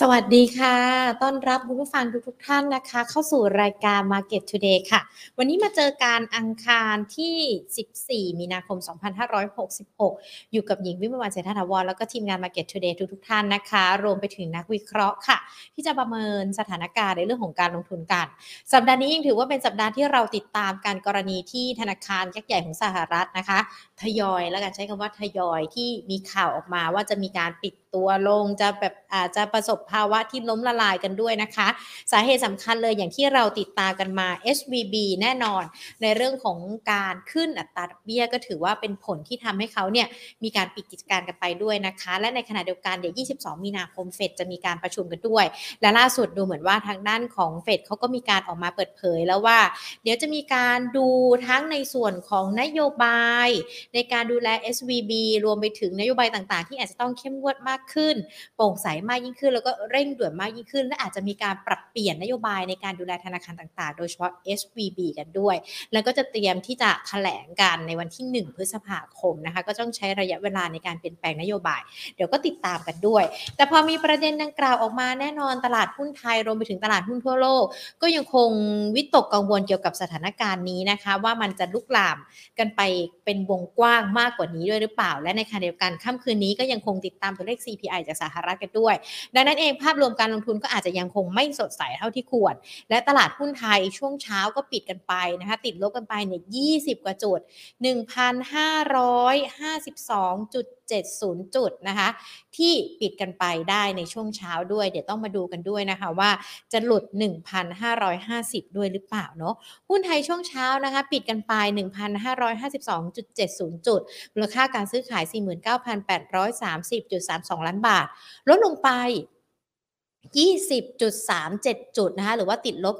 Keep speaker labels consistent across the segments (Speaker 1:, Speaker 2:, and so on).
Speaker 1: สวัสดีค่ะ ต้อนรับคุณผู้ฟังทุกทท่านนะคะ เข้าสู่รายการ Market Today ค่ะ วันนี้มาเจอการอังคารที่ 14 มีนาคม 2566 อยู่กับหญิงวิมวันเศรษฐาวรแล้วก็ทีมงาน Market Today ทุกทท่านนะคะ รวมไปถึงนักวิเคราะห์ค่ะ ที่จะประเมินสถานการณ์ในเรื่องของการลงทุนกัน สัปดาห์นี้ยังถือว่าเป็นสัปดาห์ที่เราติดตามการกรณีที่ธนาคารยักษ์ใหญ่ของสหรัฐนะคะ ทยอย แล้วกันใช้คำว่าทยอยที่มีข่าวออกมาว่าจะมีการปิด ตัวลงจะแบบอาจจะประสบภาวะที่ล้มละลายกันด้วยนะคะ สาเหตุสำคัญเลยอย่างที่เราติดตามกันมา SVB แน่นอน ในเรื่องของการขึ้นอัตราดอกเบี้ยก็ถือว่าเป็นผลที่ทำให้เขาเนี่ยมีการปิดกิจการกันไปด้วยนะคะ และในขณะเดียวกันเดี๋ยว 22 มีนาคมเฟดจะมีการประชุมกันด้วย และล่าสุดดูเหมือนว่าทางด้านของเฟดเขาก็มีการออกมาเปิดเผยแล้วว่า เดี๋ยวจะมีการดูทั้งในส่วนของนโยบาย ในการดูแล SVB รวมไปถึงนโยบายต่างๆ ที่อาจจะต้องเข้มงวดมากขึ้น โปร่งใสมากยิ่งขึ้น แล้วก็เร่งด่วนมากยิ่งขึ้น และอาจจะมีการปรับเปลี่ยนนโยบายในการดูแลธนาคารต่างๆ โดยเฉพาะ SVB กันด้วย แล้วก็จะเตรียมที่จะแถลงกันในวันที่ 1 พฤษภาคมนะคะ ก็ต้องใช้ระยะเวลาในการเปลี่ยนแปลงนโยบาย เดี๋ยวก็ติดตามกันด้วย แต่พอมีประเด็นดังกล่าวออกมาแน่นอนตลาดหุ้นไทยรวมไปถึงตลาดหุ้นทั่วโลก ก็ยังคงวิตกกังวลเกี่ยวกับสถานการณ์นี้นะคะ ว่ามันจะลุกลามกันไปเป็นวงกว้างมากกว่านี้ด้วยหรือเปล่า และในขณะเดียวกันค่ำคืนนี้ก็ยังคงติดตามตัวเลข CPI จากสหรัฐกันด้วย ดังนั้นเองภาพรวมการลงทุนก็อาจจะยังคงไม่สดใสเท่าที่ควร และตลาดหุ้นไทยช่วงเช้าก็ปิดกันไปนะคะติดลบกันไปเนี่ย20 กว่าจุด 70 จุดนะคะ ที่ปิดกันไปได้ในช่วงเช้าด้วย เดี๋ยวต้องมาดูกันด้วยนะคะว่าจะหลุด 1,550 ด้วยหรือเปล่าเนาะหุ้นไทยช่วงเช้านะคะ ปิดกันไป 1,552.70 จุดมูลค่าการซื้อขาย 49,830.32 ล้านบาท ลดลงไป 20.37 จุดนะคะหรือว่าติดลบ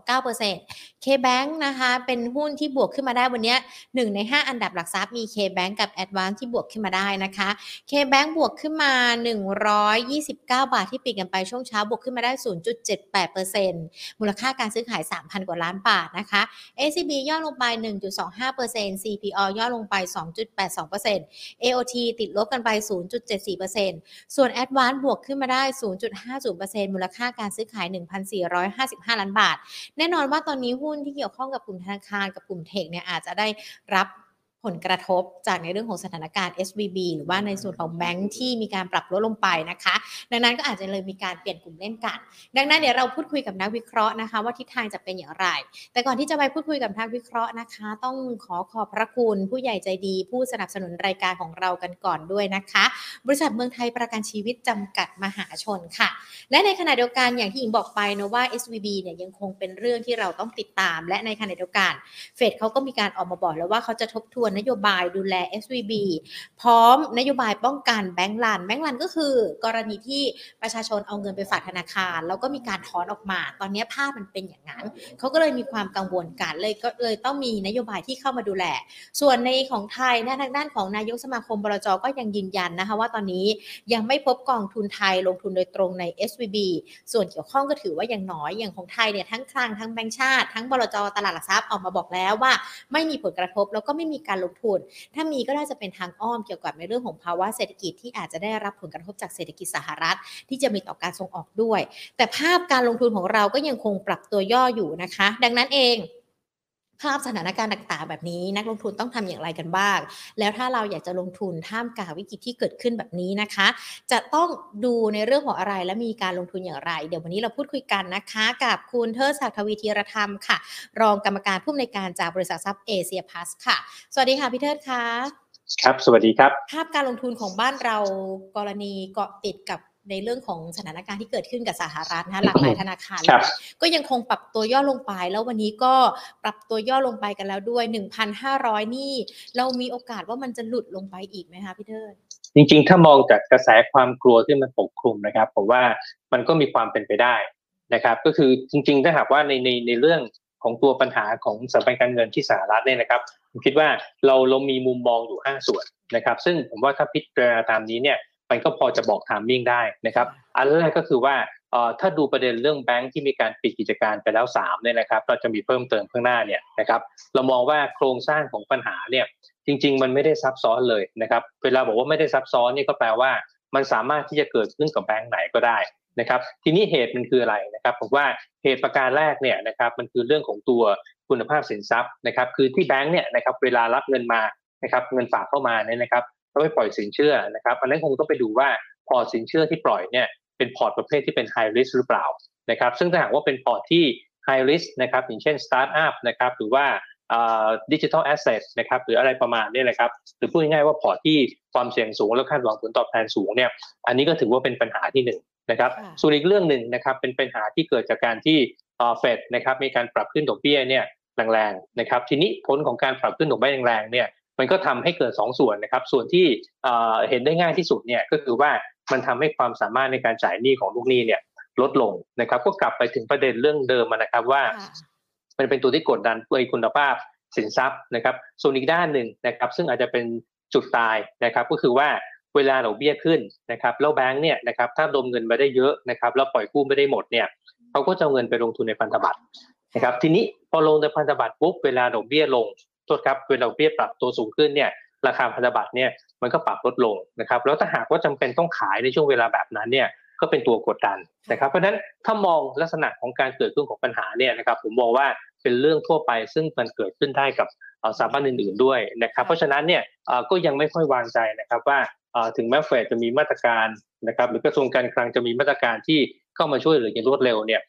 Speaker 1: 1.29% KBank นะคะเป็นหุ้นที่บวกขึ้นมาได้วันนี้1ใน 5 อันดับหลักทรัพย์มี KBank กับ Advance ที่บวกขึ้นมาได้นะคะ KBank บวกขึ้นมา 129 บาทที่ปิดกันไปช่วงเช้าบวกขึ้นมาได้ 0.78%มูลค่าการซื้อขาย 3,000 กว่าล้านบาทนะคะ ACB ย่อลงไป 1.25% CPO ย่อลงไป 2.82% AOT ติดลบกันไป 0.74%ส่วน Advance บวกขึ้นมาได้ 0.50มูลค่าการซื้อขาย 1,455 ล้านบาท แน่นอนว่าตอนนี้หุ้นที่เกี่ยวข้องกับกลุ่มธนาคารกับกลุ่มเทคเนี่ยอาจจะได้รับ ผลกระทบจากในเรื่องของสถานการณ์ SVB หรือว่าในส่วนของแบงค์ที่มีการปรับลดลงไปนะคะ ดังนั้นก็อาจจะเลยมีการเปลี่ยนกลุ่มเล่นกัน ดังนั้นเดี๋ยวเราพูดคุยกับนักวิเคราะห์นะคะ ว่าทิศทางจะเป็นอย่างไร แต่ก่อนที่จะไปพูดคุยกับนักวิเคราะห์นะคะ ต้องขอขอบพระคุณผู้ใหญ่ใจดี ผู้สนับสนุนรายการของเรากันก่อนด้วยนะคะ บริษัทเมืองไทยประกันชีวิตจำกัดมหาชนค่ะ และในขณะเดียวกันอย่างที่หญิงบอกไปนะว่า SVB เนี่ยยังคงเป็นเรื่องที่เราต้องติดตาม และในขณะเดียวกันเฟดเขาก็มีการออกมาบอกแล้วว่าเขาจะทบทวนนโยบายดูแล SVB พร้อมนโยบายป้องกันแบงก์ลันแบงก์ลันก็คือ กรณีที่ประชาชนเอาเงินไปฝากธนาคาร แล้วก็มีการถอนออกมา ตอนนี้ภาพมันเป็นอย่างนั้นเขาก็เลยมีความกังวลกันเลยก็เลยต้องมีนโยบายที่เข้ามาดูแล ส่วนในของไทยนะทางด้านของนายกสมาคมบลจก็ยังยืนยันนะคะว่าตอนนี้ยังไม่พบกองทุนไทยลงทุนโดยตรงใน SVB ส่วนเกี่ยวข้องก็ถือว่ายังน้อยอย่างของไทยเนี่ยทั้งคลังทั้งแบงก์ชาติ ทั้งบลจตลาดหลักทรัพย์ออกมาบอกแล้วว่า ไม่มีผลกระทบแล้วก็ไม่มีการลงทุน ถ้ามีก็น่าจะเป็นทางอ้อมเกี่ยวกับในเรื่องของภาวะเศรษฐกิจที่อาจจะได้รับผลกระทบจากเศรษฐกิจสหรัฐ ที่จะมีต่อการส่งออกด้วย แต่ภาพการลงทุนของเราก็ยังคงปรับตัวย่ออยู่นะคะ ดังนั้นเอง ภาพสถานการณ์ต่างๆ แบบนี้ นักลงทุนต้องทำอย่างไรกันบ้าง แล้วถ้าเราอยากจะลงทุนท่ามกลางวิกฤตที่เกิดขึ้นแบบนี้นะคะ จะต้องดูในเรื่องของอะไรและมีการลงทุนอย่างไร เดี๋ยววันนี้เราพูดคุยกันนะคะ กับคุณเทิดศักดิ์ทวีธีรธรรมค่ะ รองกรรมการผู้อำนวยการจากบริษัททรัพย์เอเชียพลัสค่ะ สวัสดีค่ะพี่เทิดค่ะ
Speaker 2: ครับ สวัสดีครับ
Speaker 1: ภาพการลงทุนของบ้านเรากรณีเกาะติดกับ ในเรื่องของสถานการณ์ที่เกิดขึ้นกับสหรัฐนะคะหลากหลายธนาคาร
Speaker 2: ครับ
Speaker 1: ก็ยังคงปรับตัวย่อลงไป แล้ววันนี้ก็ปรับตัวย่อลงไปกันแล้วด้วย 1,500 นี่ เรามีโอกาสว่ามันจะหลุดลงไปอีกไหมคะพี่เทิด
Speaker 2: จริงๆ ถ้ามองจากกระแสความกลัวที่มันปกคลุมนะครับ ผมว่ามันก็มีความเป็นไปได้นะครับ ก็คือจริงๆ ถ้าหากว่าในในในเรื่องของตัวปัญหาของสถาบันการเงินที่สหรัฐเนี่ยนะครับผมคิดว่าเราเรามีมุมมองอยู่ 5 ส่วนนะครับ ซึ่งผมว่าถ้าพิจารณาตามนี้เนี่ย มันก็พอจะบอกทามมิ่งได้นะครับ อันแรกก็คือว่าเอ่อถ้าดูประเด็นเรื่องแบงค์ที่มีการปิดกิจการไปแล้ว3เนี่ยนะครับ เราจะมีเพิ่มเติมข้างหน้าเนี่ยนะครับ เรามองว่าโครงสร้างของปัญหาเนี่ยจริง ๆ มันไม่ได้ซับซ้อนเลยนะครับ เวลาบอกว่าไม่ได้ซับซ้อนนี่ก็แปลว่า มันสามารถที่จะเกิดขึ้นกับแบงค์ไหนก็ได้นะครับ ทีนี้เหตุมันคืออะไรนะครับผมว่าเหตุประการแรกเนี่ยนะครับมันคือเรื่องของตัวคุณภาพสินทรัพย์นะครับ คือที่แบงก์เนี่ยนะครับเวลารับเงินมานะครับเงินฝากเข้ามาเนี่ยนะครับ เขาไปปล่อยสินเชื่อนะครับอันนั้นคงต้องไปดูว่าพอร์ตสินเชื่อที่ปล่อยเนี่ยเป็นพอร์ตประเภทที่เป็น high risk หรือเปล่านะครับ ซึ่งถ้าหากว่าเป็นพอร์ตที่ high risk นะครับอย่างเช่น start up นะครับหรือว่า digital asset นะครับหรืออะไรประมาณนี้นะครับหรือพูดง่ายๆว่าพอร์ตที่ความเสี่ยงสูงแล้วคาดหวังผลตอบแทนสูงเนี่ยอันนี้ก็ถือว่าเป็นปัญหาที่หนึ่งนะครับ
Speaker 1: ค่ะ
Speaker 2: ส่วนอีกเรื่องหนึ่งนะครับเป็นปัญหาที่เกิดจากการที่เฟดนะครับมีการปรับขึ้นดอกเบี้ยเนี่ยแรงๆนะครับทีนี้ผลของการปรับขึ้นดอกเบี้ยแรงๆเนี่ย มันก็ทำให้เกิด 2 ส่วนนะครับ ส่วนที่เอ่อเห็นได้ง่ายที่สุดเนี่ยก็คือว่ามันทำให้ความสามารถในการจ่ายหนี้ของลูกหนี้เนี่ยลดลงนะครับ ก็กลับไปถึงประเด็นเรื่องเดิมนะครับว่า
Speaker 1: ค่ะ
Speaker 2: มันเป็นตัวที่กดดันด้วยคุณภาพสินทรัพย์นะครับ ส่วนอีกด้านหนึ่งนะครับ ซึ่งอาจจะเป็นจุดตายนะครับ ก็คือว่าเวลาดอกเบี้ยขึ้นนะครับแล้วแบงก์เนี่ยนะครับถ้าดมเงินมาได้เยอะนะครับแล้วปล่อยกู้ไม่ได้หมดเนี่ยเขาก็จะเอาเงินไปลงทุนในพันธบัตรนะครับ ทีนี้พอลงในพันธบัตรปุ๊บเวลาดอกเบี้ยลง โทษครับเวลาดอกเบี้ยปรับตัวสูงขึ้นเนี่ยราคาพันธบัตรเนี่ยมันก็ปรับลดลงนะครับแล้วถ้าหากว่าจำเป็นต้องขายในช่วงเวลาแบบนั้นเนี่ยก็เป็นตัวกดดันนะครับ เพราะฉะนั้นถ้ามองลักษณะของการเกิดขึ้นของปัญหาเนี่ยนะครับผมมองว่าเป็นเรื่องทั่วไปซึ่งมันเกิดขึ้นได้กับอสถาบันอื่น ๆด้วยนะครับเพราะฉะนั้นเนี่ยก็ยังไม่ค่อยวางใจนะครับว่าถึงแม้เฟดจะมีมาตรการนะครับหรือกระทรวงการคลังจะมีมาตรการที่เข้ามาช่วยเหลืออย่างรวดเร็วเนี่ย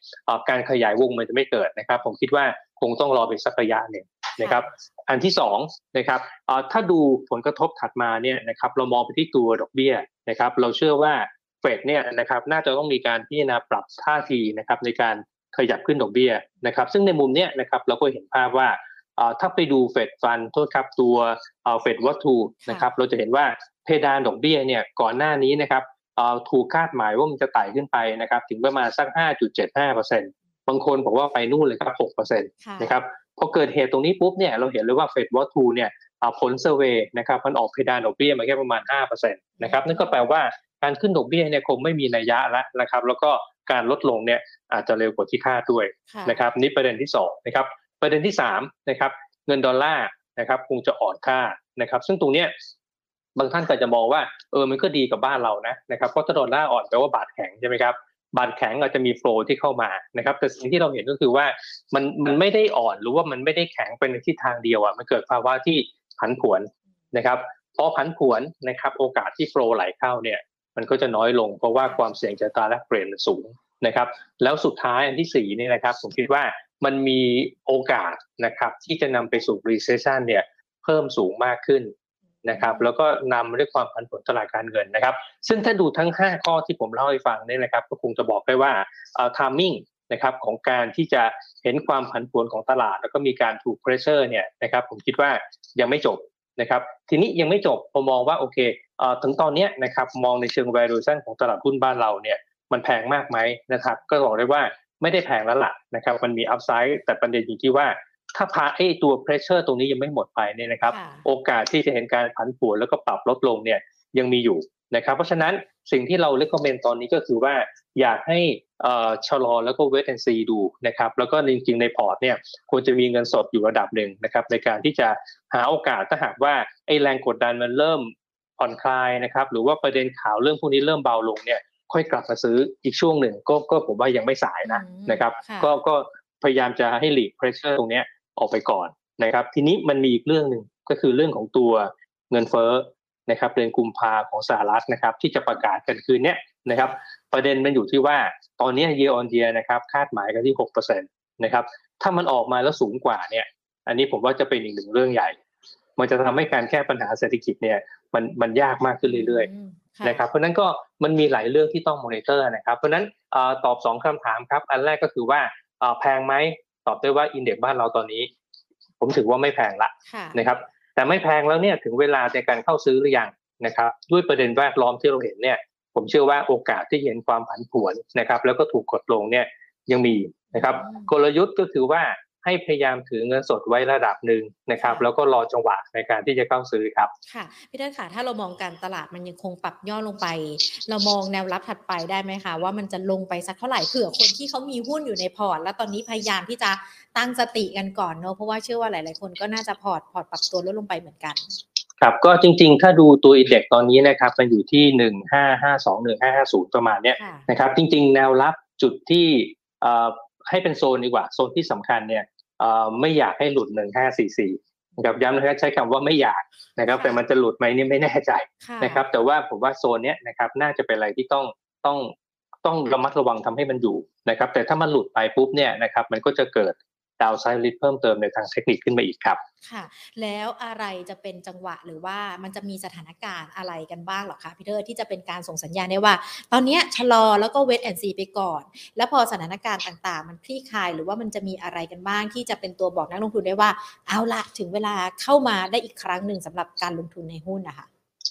Speaker 2: การขยายวงมันจะไม่เกิดนะครับ ผมคิดว่าคงต้องรอไปสักระยะหนึ่ง นะครับอันที่สองนะครับเอ่อถ้าดูผลกระทบถัดมาเนี่ยนะครับเรามองไปที่ตัวดอกเบี้ยนะครับเราเชื่อว่าเฟดเนี่ยนะครับน่าจะต้องมีการพิจารณาปรับท่าทีนะครับในการขยับขึ้นดอกเบี้ยนะครับซึ่งในมุมเนี้ยนะครับเราก็เห็นภาพว่าเอ่อถ้าไปดูเฟดฟันโทษครับตัวเฟดวัตถุนะครับเราจะเห็นว่าเพดานดอกเบี้ยเนี่ยก่อนหน้านี้นะครับเอ่อถูกคาดหมายว่ามันจะไต่ขึ้นไปนะครับถึงประมาณสัก 5.75%บางคนบอกว่าไปนู่นเลยครับ6%
Speaker 1: ค่ะ
Speaker 2: นะครับ พอเกิดเหตุตรงนี้ปุ๊บเนี่ยเราเห็นเลยว่าเฟดวอทูเนี่ยอ่าผลเซอร์เวยนะครับมันออกเพดานดอกเบี้ยมาแค่ประมาณ5%นะครับนั่นก็แปลว่าการขึ้นดอกเบี้ยเนี่ยคงไม่มีนัยยะแล้วนะครับ แล้วก็การลดลงเนี่ยอาจจะเร็วกว่าที่คาดด้วย
Speaker 1: ค่ะ
Speaker 2: นะครับนี่ประเด็นที่สองนะครับประเด็นที่สามนะครับเงินดอลลาร์นะครับคงจะอ่อนค่านะครับ ซึ่งตรงเนี้ยบางท่านก็จะมองว่าเออมันก็ดีกับบ้านเรานะนะครับเพราะถ้าดอลลาร์อ่อนแปลว่าบาทแข็งใช่ไหมครับ บาทแข็งอาจจะมีโฟลที่เข้ามานะครับแต่สิ่งที่เราเห็นก็คือว่ามันมันไม่ได้อ่อนหรือว่ามันไม่ได้แข็งเป็นในทิศทางเดียวอะมันเกิดภาวะที่ผันผวนนะครับพอผันผวนนะครับโอกาสที่โฟลไหลเข้าเนี่ยมันก็จะน้อยลงเพราะว่าความเสี่ยงจากตราแลกเปลี่ยนสูงนะครับแล้วสุดท้ายอันที่สี่นี่นะครับผมคิดว่ามันมีโอกาสนะครับที่จะนำไปสู่ recession เนี่ยเพิ่มสูงมากขึ้น นะครับแล้วก็นำมาด้วยความผันผวนตลาดการเงินนะครับ ซึ่งถ้าดูทั้ง 5 ข้อที่ผมเล่าให้ฟังเนี่ยนะครับ ก็คงจะบอกได้ว่าเอ่อ timing นะครับของการที่จะเห็นความผันผวนของตลาด แล้วก็มีการถูก pressure เนี่ยนะครับผมคิดว่ายังไม่จบนะครับทีนี้ยังไม่จบผมมองว่าโอเคเอ่อถึงตอนนี้นะครับมองในเชิง valuation ของตลาดหุ้นบ้านเราเนี่ยมันแพงมากไหมนะครับ ก็บอกได้ว่าไม่ได้แพงแล้วล่ะนะครับ มันมี upside แต่ประเด็นอยู่ที่ว่า ถ้าพาไอ้ตัว pressure ตรงนี้ยังไม่หมดไปเนี่ยนะครับ
Speaker 1: ค่ะ
Speaker 2: โอกาสที่จะเห็นการผันผวนแล้วก็ปรับลดลงเนี่ยยังมีอยู่นะครับ เพราะฉะนั้นสิ่งที่เรา recommend ตอนนี้ก็คือว่าอยากให้เอ่อชะลอแล้วก็ wait and see ดูนะครับ แล้วก็จริงๆในพอร์ตเนี่ยควรจะมีเงินสดอยู่ระดับหนึ่งนะครับ ในการที่จะหาโอกาสถ้าหากว่าไอ้แรงกดดันมันเริ่มผ่อนคลายนะครับ หรือว่าประเด็นข่าวเรื่องพวกนี้เริ่มเบาลงเนี่ยค่อยกลับมาซื้ออีกช่วงหนึ่งก็ก็ผมว่ายังไม่สายนะ
Speaker 1: อืม
Speaker 2: นะครับ
Speaker 1: ค่ะ
Speaker 2: ก็ก็พยายามจะให้หลีก pressure ตรงเนี้ย ออกไปก่อนนะครับ ทีนี้มันมีอีกเรื่องหนึ่งก็คือเรื่องของตัวเงินเฟ้อนะครับเดือนกุมภาของสหรัฐนะครับ ที่จะประกาศกันคืนเนี้ยนะครับ ประเด็นมันอยู่ที่ว่าตอนนี้ year on year นะครับ คาดหมายกันที่6%นะครับ ถ้ามันออกมาแล้วสูงกว่าเนี่ย อันนี้ผมว่าจะเป็นอีกหนึ่งเรื่องใหญ่ มันจะทำให้การแก้ปัญหาเศรษฐกิจเนี่ยมันมันยากมากขึ้นเรื่อยๆนะครับ เพราะฉะนั้นก็มันมีหลายเรื่องที่ต้องมอนิเตอร์นะครับ เพราะฉะนั้นเอ่อตอบสองคำถามครับ อันแรกก็คือว่าเอ่อแพงไหม ตอบได้ว่า index บ้านเราตอนนี้ ผมถือว่าไม่แพงละ
Speaker 1: ค่ะ
Speaker 2: นะครับ แต่ไม่แพงแล้วเนี่ยถึงเวลาในการเข้าซื้อหรือยังนะครับ ด้วยประเด็นแวดล้อมที่เราเห็นเนี่ย ผมเชื่อว่าโอกาสที่เห็นความผันผวนนะครับ แล้วก็ถูกกดลงเนี่ยยังมีนะครับ
Speaker 1: อืม
Speaker 2: กลยุทธ์ก็คือว่า ให้พยายามถือเงินสดไว้ระดับหนึ่งนะครับ แล้วก็รอจังหวะในการที่จะเข้าซื้อครับ
Speaker 1: ค่ะพี่เทิดค่ะถ้าเรามองการตลาดมันยังคงปรับย่อลงไป เรามองแนวรับถัดไปได้ไหมคะ ว่ามันจะลงไปสักเท่าไหร่เผื่อคนที่เขามีหุ้นอยู่ในพอร์ต แล้วตอนนี้พยายามที่จะตั้งสติกันก่อนเนอะเพราะว่าเชื่อว่าหลาย ๆ คนก็น่าจะพอร์ตพอร์ตปรับตัวลดลงไปเหมือนกัน
Speaker 2: ครับก็จริงๆ ถ้าดูตัว index ตอนนี้นะครับมันอยู่ที่หนึ่งห้าห้าสองหนึ่งห้าห้าศูนย์ประมาณเนี้ย
Speaker 1: ค่ะ
Speaker 2: นะครับจริงๆ แนวรับจุดที่เอ่อให้เป็นโซนดีกว่า โซนที่สำคัญเนี่ยเอ่อ ไม่อยากให้หลุดหนึ่งห้าสี่สี่นะครับย้ำนะครับใช้คำว่าไม่อยากนะครับ
Speaker 1: ค่ะ
Speaker 2: แต่มันจะหลุดไหมนี่ไม่แน่ใจ
Speaker 1: ค่ะ
Speaker 2: นะครับ แต่ว่าผมว่าโซนเนี้ยนะครับน่าจะเป็นอะไรที่ต้องต้องต้องระมัดระวังทำให้มันอยู่นะครับ แต่ถ้ามันหลุดไปปุ๊บเนี่ยนะครับ มันก็จะเกิด downside risk เพิ่มเติมในทางเทคนิคขึ้นมาอีกครับ
Speaker 1: ค่ะ แล้วอะไรจะเป็นจังหวะหรือว่ามันจะมีสถานการณ์อะไรกันบ้างหรอคะพี่เตอร์ที่จะเป็นการส่งสัญญาณได้ว่า ตอนนี้ชะลอแล้วก็ wait and see ไปก่อน แล้วพอสถานการณ์ต่างๆ มันคลี่คลาย หรือว่ามันจะมีอะไรกันบ้างที่จะเป็นตัวบอกนักลงทุนได้ว่า เอาละถึงเวลาเข้ามาได้อีกครั้งหนึ่งสำหรับการลงทุนในหุ้นนะคะ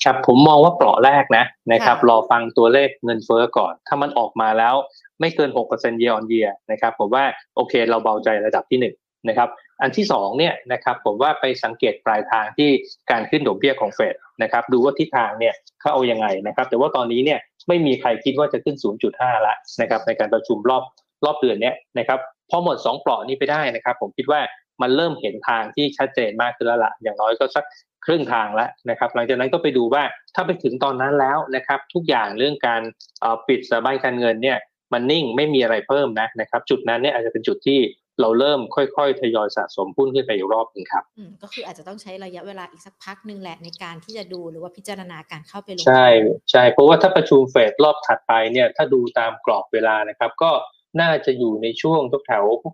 Speaker 2: ครับผมมองว่าเปราะแรกนะนะครับ
Speaker 1: ค่ะ
Speaker 2: รอฟังตัวเลขเงินเฟ้อก่อน ถ้ามันออกมาแล้วไม่เกิน6% year on year นะครับผมว่าโอเคเราเบาใจระดับที่หนึ่งนะครับอันที่สองเนี่ยนะครับผมว่าไปสังเกตปลายทางที่การขึ้นดอกเบี้ยของเฟดนะครับดูว่าทิศทางเนี่ยเขาเอายังไงนะครับแต่ว่าตอนนี้เนี่ยไม่มีใครคิดว่าจะขึ้น 0.5 ละนะครับในการประชุมรอบรอบเดือนเนี้ยนะครับพอหมดสองเปราะนี้ไปได้นะครับผมคิดว่ามันเริ่มเห็นทางที่ชัดเจนมากขึ้นแล้วละอย่างน้อยก็สัก ครึ่งทางแล้วนะครับ หลังจากนั้นก็ไปดูว่าถ้าไปถึงตอนนั้นแล้วนะครับ ทุกอย่างเรื่องการเอ่อปิดสถาบันการเงินเนี่ยมันนิ่งไม่มีอะไรเพิ่มนะนะครับ จุดนั้นเนี่ยอาจจะเป็นจุดที่เราเริ่มค่อยๆ ทยอยสะสมหุ้นขึ้นไปอีกรอบหนึงครับ
Speaker 1: อืมก็คืออาจจะต้องใช้ระยะเวลาอีกสักพักหนึ่งแหละในการที่จะดูหรือว่าพิจารณาการเข้าไปลงทุน
Speaker 2: ใช่ใช่เพราะว่าถ้าประชุมเฟดรอบถัดไปเนี่ยถ้าดูตามกรอบเวลานะครับ ก็น่าจะอยู่ในช่วงแถวๆเอ่อ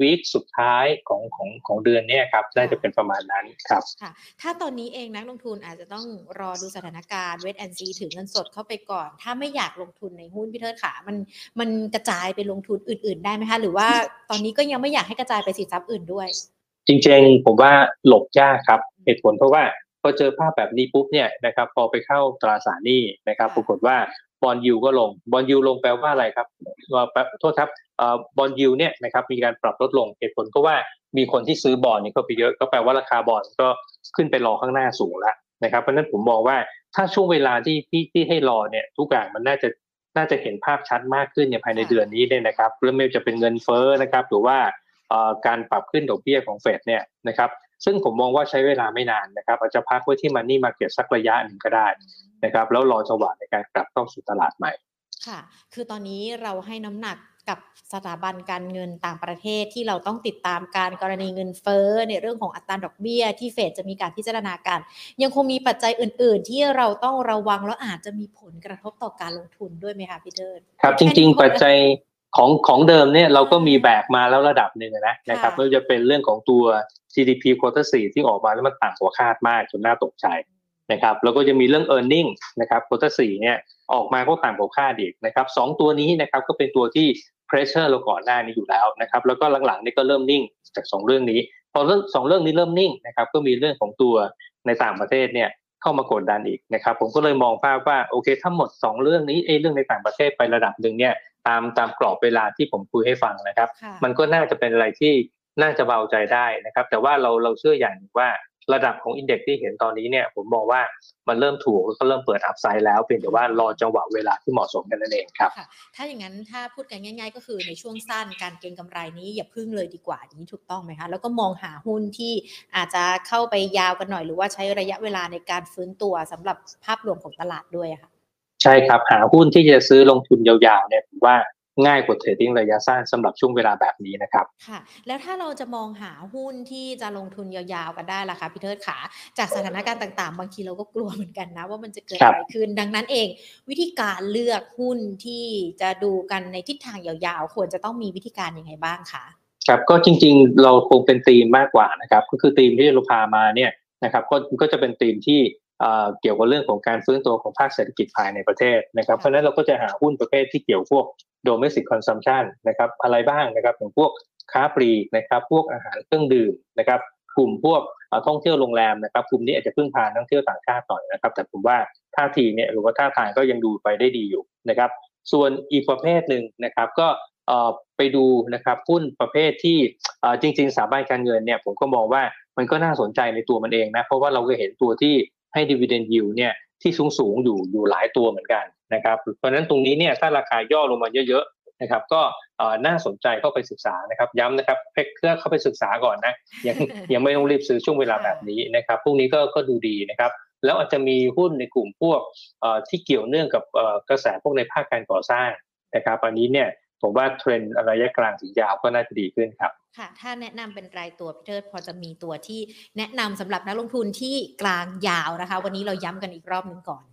Speaker 2: วีคสุดท้ายของของของเดือนเนี้ครับน่าจะเป็นประมาณนั้นครับ
Speaker 1: ค่ะถ้าตอนนี้เองนักลงทุนอาจจะต้องรอดูสถานการณ์เวทแอนซีถือเงินสดเข้าไปก่อน ถ้าไม่อยากลงทุนในหุ้นพี่เทิดขามันมันกระจายไปลงทุนอื่น ๆ ได้ไหมคะ หรือว่าตอนนี้ก็ยังไม่อยากให้กระจายไปสินทรัพย์อื่นด้วย
Speaker 2: จริงๆ ผมว่าหลบยากครับเหตุผลเพราะว่าพอเจอภาพแบบนี้ปุ๊บเนี่ยนะครับพอไปเข้าตราสารหนี้นะครับ
Speaker 1: ค่ะ
Speaker 2: ปรากฏว่าบอลยูก็ลงบอลยูลงแปลว่าอะไรครับว่าแปลโทษครับ bond yield เนี่ยนะครับมีการปรับลดลงเหตุผลก็ว่ามีคนที่ซื้อบอลนี่เข้าไปเยอะก็แปลว่าราคาบอลก็ขึ้นไปรอข้างหน้าสูงแล้วนะครับเพราะฉะนั้นผมมองว่าถ้าช่วงเวลาที่ที่ที่ให้รอเนี่ยทุกอย่างมันน่าจะน่าจะเห็นภาพชัดมากขึ้นเนี่ยภายในเดือนนี้เนี่ยนะครับเรื่องไม่ว่าจะเป็นเงินเฟ้อนะครับหรือว่าการปรับขึ้นดอกเบี้ยของเฟดเนี่ยนะครับซึ่งผมมองว่าใช้เวลาไม่นานนะครับอาจจะพักไว้ที่ money market สักระยะหนึ่งก็ได้นะครับแล้วรอจังหวะในการกลับเข้าสู่ตลาดใหม่
Speaker 1: ค่ะ คือตอนนี้เราให้น้ำหนัก กับสถาบันการเงินต่างประเทศที่เราต้องติดตามการกรณีเงินเฟ้อในเรื่องของอัตราดอกเบี้ย ที่เฟดจะมีการพิจารณาการ ยังคงมีปัจจัยอื่น ๆ ที่เราต้องระวังแล้วอาจจะมีผลกระทบต่อการลงทุนด้วยไหมคะพี่เทิด
Speaker 2: ครับ จริง ๆ ปัจจัยของของเดิมเนี่ยเราก็มีแบกมาแล้วระดับหนึ่งนะนะครับ
Speaker 1: ค่ะ
Speaker 2: ไม่ว่าจะเป็นเรื่องของตัว GDP quarter 4ที่ออกมาแล้วมันต่ำกว่าคาดมากจนน่าตกใจนะครับแล้วก็จะมีเรื่อง e a r n i n g นะครับ quarter 4เนี่ยออกมาก็ต่ำกว่าคาดอีกนะครับสองตัวนี้นะครับก็เป็นตัวที่ pressure เราก่อนหน้านี้อยู่แล้วนะครับ แล้วก็หลังๆนี่ก็เริ่มนิ่งจากสองเรื่องนี้ พอเรื่องสองเรื่องนี้เริ่มนิ่งนะครับ ก็มีเรื่องของตัวในต่างประเทศเนี่ยเข้ามากดดันอีกนะครับ ผมก็เลยมองภาพว่าโอเคถ้าหมดสองเรื่องนี้เอยเรื่องในต่างประเทศไประดับหนึ่งเนี่ยตามตามกรอบเวลาที่ผมคุยให้ฟังนะครับ
Speaker 1: ค่ะ
Speaker 2: มันก็น่าจะเป็นอะไรที่น่าจะเบาใจได้นะครับ แต่ว่าเราเราเชื่ออย่างหนึ่งว่า ระดับของอินเด็กซ์ที่เห็นตอนนี้เนี่ยผมมองว่ามันเริ่มถูกแล้วก็เริ่มเปิดอัพไซด์แล้วเพียงแต่ว่ารอจังหวะเวลาที่เหมาะสมกันนั่นเองครับ
Speaker 1: ค่ะถ้าอย่างนั้นถ้าพูดกันง่าย ๆ ก็คือในช่วงสั้นการเก็งกำไรนี้อย่าพึ่งเลยดีกว่าอย่างนี้ถูกต้องไหมคะแล้วก็มองหาหุ้นที่อาจจะเข้าไปยาวกันหน่อยหรือว่าใช้ระยะเวลาในการฟื้นตัวสำหรับภาพรวมของตลาดด้วยอะค่ะ
Speaker 2: ใช่ครับหาหุ้นที่จะซื้อลงทุนยาวๆเนี่ยผมว่า ง่ายกว่าเทรดดิ้งระยะสั้นสำหรับช่วงเวลาแบบนี้นะครับ
Speaker 1: ค่ะ แล้วถ้าเราจะมองหาหุ้นที่จะลงทุนยาวๆกันได้ล่ะคะพี่เทิดขาจากสถานการณ์ต่างๆ บางทีเราก็กลัวเหมือนกันนะ ว่ามันจะเกิด
Speaker 2: ครับ
Speaker 1: อะไรขึ้น ดังนั้นเอง วิธีการเลือกหุ้นที่จะดูกันในทิศทางยาวๆ ควรจะต้องมีวิธีการยังไงบ้างคะ
Speaker 2: ครับก็จริงๆเราคงเป็นธีมมากกว่านะครับก็คือธีมที่เราพามาเนี่ยนะครับก็ก็จะเป็นธีมที่เอ่อเกี่ยวกับเรื่องของการฟื้นตัวของภาคเศรษฐกิจภายในประเทศนะครับ
Speaker 1: ค่ะ
Speaker 2: เพราะฉะนั้นเราก็จะหาหุ้นประเภทที่เกี่ยวพวก domestic consumption นะครับอะไรบ้างนะครับอย่างพวกค้าปลีกนะครับพวกอาหารเครื่องดื่มนะครับกลุ่มพวกท่องเที่ยวโรงแรมนะครับกลุ่มนี้อาจจะพึ่งพานักท่องเที่ยวต่างชาติหน่อยนะครับ แต่ผมว่าท่าทีเนี่ยหรือว่าท่าทางก็ยังดูไปได้ดีอยู่นะครับ ส่วนอีกประเภทหนึ่งนะครับก็ไปดูนะครับหุ้นประเภทที่จริง ๆสถาบันการเงินเนี่ยผมก็มองว่ามันก็น่าสนใจในตัวมันเองนะเพราะว่าเราก็เห็นตัวที่ให้ dividend yield เนี่ย ที่สูงสูงอยู่อยู่หลายตัวเหมือนกันนะครับ เพราะฉะนั้นตรงนี้เนี่ยถ้าราคาย่อลงมาเยอะๆนะครับ ก็น่าสนใจเข้าไปศึกษานะครับ ย้ำนะครับเพื่อเข้าไปศึกษาก่อนนะยังยังไม่ต้องรีบซื้อช่วงเวลาแบบนี้นะครับพวกนี้ก็ก็ดูดีนะครับแล้วอาจจะมีหุ้นในกลุ่มพวกที่เกี่ยวเนื่องกับกระแสพวกในภาคการก่อสร้างนะครับอันนี้เนี่ยผมว่าเทรนด์ระยะกลางถึงยาวก็น่าจะดีขึ้นครับ
Speaker 1: ค่ะ ถ้าแนะนำเป็นรายตัวพี่เทิดพอจะมีตัวที่แนะนำสำหรับนักลงทุนที่กลางยาวนะคะ วันนี้เราย้ำกันอีกรอบหนึ่งก่อน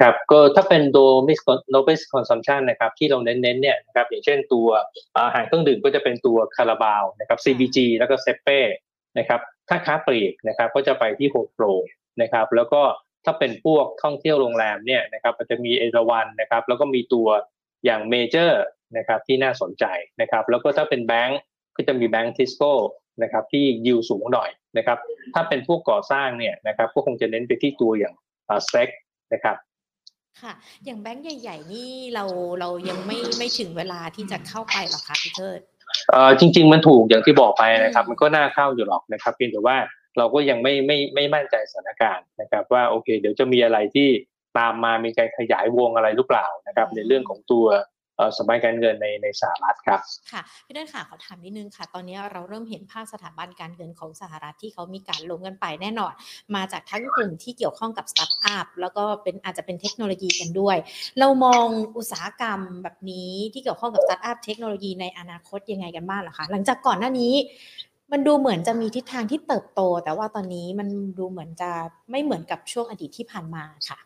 Speaker 2: ครับ ก็ถ้าเป็น domestic base consumption นะครับ ที่เราเน้นๆเนี่ยนะครับ อย่างเช่นตัวอาหารเครื่องดื่มก็จะเป็นตัวคาราบาวนะครับ CBG แล้วก็เซ็ปเป้นะครับ ถ้าค้าปลีกนะครับ ก็จะไปที่โฮมโปรนะครับ แล้วก็ถ้าเป็นพวกท่องเที่ยวโรงแรมเนี่ยนะครับมันจะมีเอราวันนะครับ แล้วก็มีตัวอย่างเมเจอร์นะครับที่น่าสนใจนะครับ แล้วก็ถ้าเป็นแบงก์ ก็จะมีแบงก์ทิสโก้นะครับที่ยิวสูงหน่อยนะครับถ้าเป็นพวกก่อสร้างเนี่ยนะครับก็คงจะเน้นไปที่ตัวอย่างสเต็กนะครับ
Speaker 1: ค่ะ อย่างแบงก์ใหญ่ ๆ นี่เราเรายังไม่ไม่ถึงเวลาที่จะเข้าไปหรอคะพี่เทิด
Speaker 2: เอ่อจริง ๆ มันถูกอย่างที่บอกไปนะครับ มันก็น่าเข้าอยู่หรอกนะครับเพียงแต่ว่าเราก็ยังไม่ไม่ไม่มั่นใจสถานการณ์นะครับ ว่าโอเค เดี๋ยวจะมีอะไรที่ตามมามีการขยายวงอะไรหรือเปล่านะครับ ในเรื่องของตัว สมัยการเงินในในสหรัฐครับ
Speaker 1: ค่ะพี่เตอร์ค่ะขอถามนิดนึงค่ะ ตอนนี้เราเริ่มเห็นภาพสถาบันการเงินของสหรัฐที่เขามีการลงกันไปแน่นอน มาจากทั้งกลุ่มที่เกี่ยวข้องกับสตาร์ทอัพแล้วก็เป็นอาจจะเป็นเทคโนโลยีกันด้วย เรามองอุตสาหกรรมแบบนี้ที่เกี่ยวข้องกับสตาร์ทอัพเทคโนโลยีในอนาคตยังไงกันบ้างหรอคะหลังจากก่อนหน้านี้มันดูเหมือนจะมีทิศทางที่เติบโต แต่ว่าตอนนี้มันดูเหมือนจะไม่เหมือนกับช่วงอดีตที่ผ่านมาค่ะ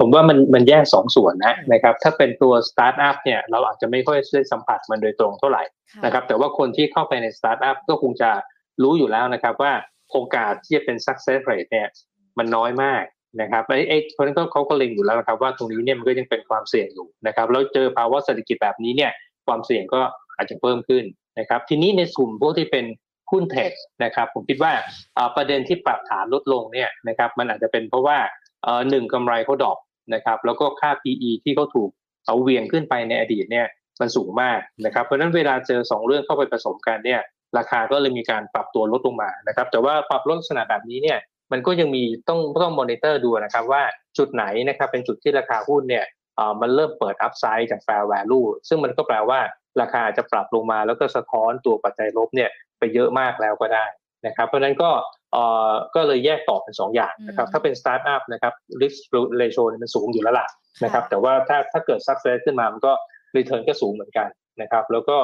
Speaker 2: ผมว่ามันมันแยกสองส่วนนะนะครับถ้าเป็นตัวสตาร์ทอัพเนี่ยเราอาจจะไม่ค่อยได้สัมผัสมันโดยตรงเท่าไหร่นะครับแต่ว่าคนที่เข้าไปในสตาร์ทอัพก็คงจะรู้อยู่แล้วนะครับว่าโอกาสที่จะเป็น success rate เนี่ยมันน้อยมากนะครับไอ้ไอ้เพราะนั้นก็เขาก็เล็งอยู่แล้วนะครับว่าตรงนี้เนี่ยมันก็ยังเป็นความเสี่ยงอยู่นะครับแล้วเจอภาวะเศรษฐกิจแบบนี้เนี่ยความเสี่ยงก็อาจจะเพิ่มขึ้นนะครับทีนี้ในกลุ่มพวกที่เป็นหุ้น tech นะครับผมคิดว่าประเด็นที่ปรับฐานลดลงเนี่ยนะครับมันอาจจะเป็นเพราะว่าหนึ่งกำไรเขา drop นะครับแล้วก็ค่า PE ที่เขาถูกเอาเหวี่ยงขึ้นไปในอดีตเนี่ยมันสูงมากนะครับเพราะฉะนั้นเวลาเจอ 2 เรื่องเข้าไปผสมกันเนี่ยราคาก็เลยมีการปรับตัวลดลงมานะครับแต่ว่าปรับลดลักษณะแบบนี้เนี่ยมันก็ยังมีต้องต้องมอนิเตอร์ดูนะครับว่าจุดไหนนะครับเป็นจุดที่ราคาหุ้นเนี่ยมันเริ่มเปิด upside จาก fair value ซึ่งมันก็แปลว่าราคาจะปรับลงมาแล้วก็สะท้อนตัวปัจจัยลบเนี่ยไปเยอะมากแล้วก็ได้ นะครับเพราะนั้นก็เอ่อก็เลยแยกต่อเป็น 2 อย่างนะครับถ้าเป็นสตาร์ทอัพนะครับ risk ratio มันสูงอยู่แล้วล่ะนะครับแต่ว่าถ้าถ้าเกิด success ขึ้นมามันก็ return ก็สูงเหมือนกันนะครับแล้วก็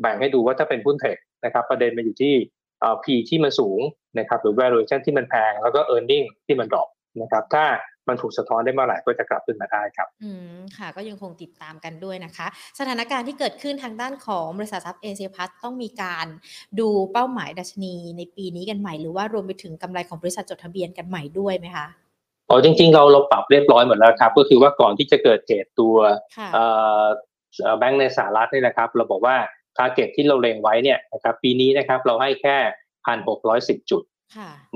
Speaker 2: แบ่งให้ดูว่าถ้าเป็นหุ้น tech นะครับประเด็นมันอยู่ที่เอ่อ P ที่มันสูงนะครับหรือ valuation ที่มันแพงแล้วก็ earning ที่มัน drop นะครับถ้า มันถูกสะท้อนได้เมื่อไหร่ก็จะกลับขึ้นมาได้ครับ
Speaker 1: อืมค่ะ ก็ยังคงติดตามกันด้วยนะคะ สถานการณ์ที่เกิดขึ้นทางด้านของบริษัทหลักทรัพย์เอเซียพลัสต้องมีการดูเป้าหมายดัชนีในปีนี้กันใหม่ หรือว่ารวมไปถึงกำไรของบริษัทจดทะเบียนกันใหม่ด้วยไหมคะ
Speaker 2: อ๋อจริง ๆ เราเราปรับเรียบร้อยหมดแล้วครับ ก็คือว่าก่อนที่จะเกิดเหตุตัวแบงก์ในสหรัฐนี่นะครับ เราบอกว่า target ที่เราเล็งไว้เนี่ยนะครับปีนี้นะครับเราให้แค่พันหกร้อยสิบจุด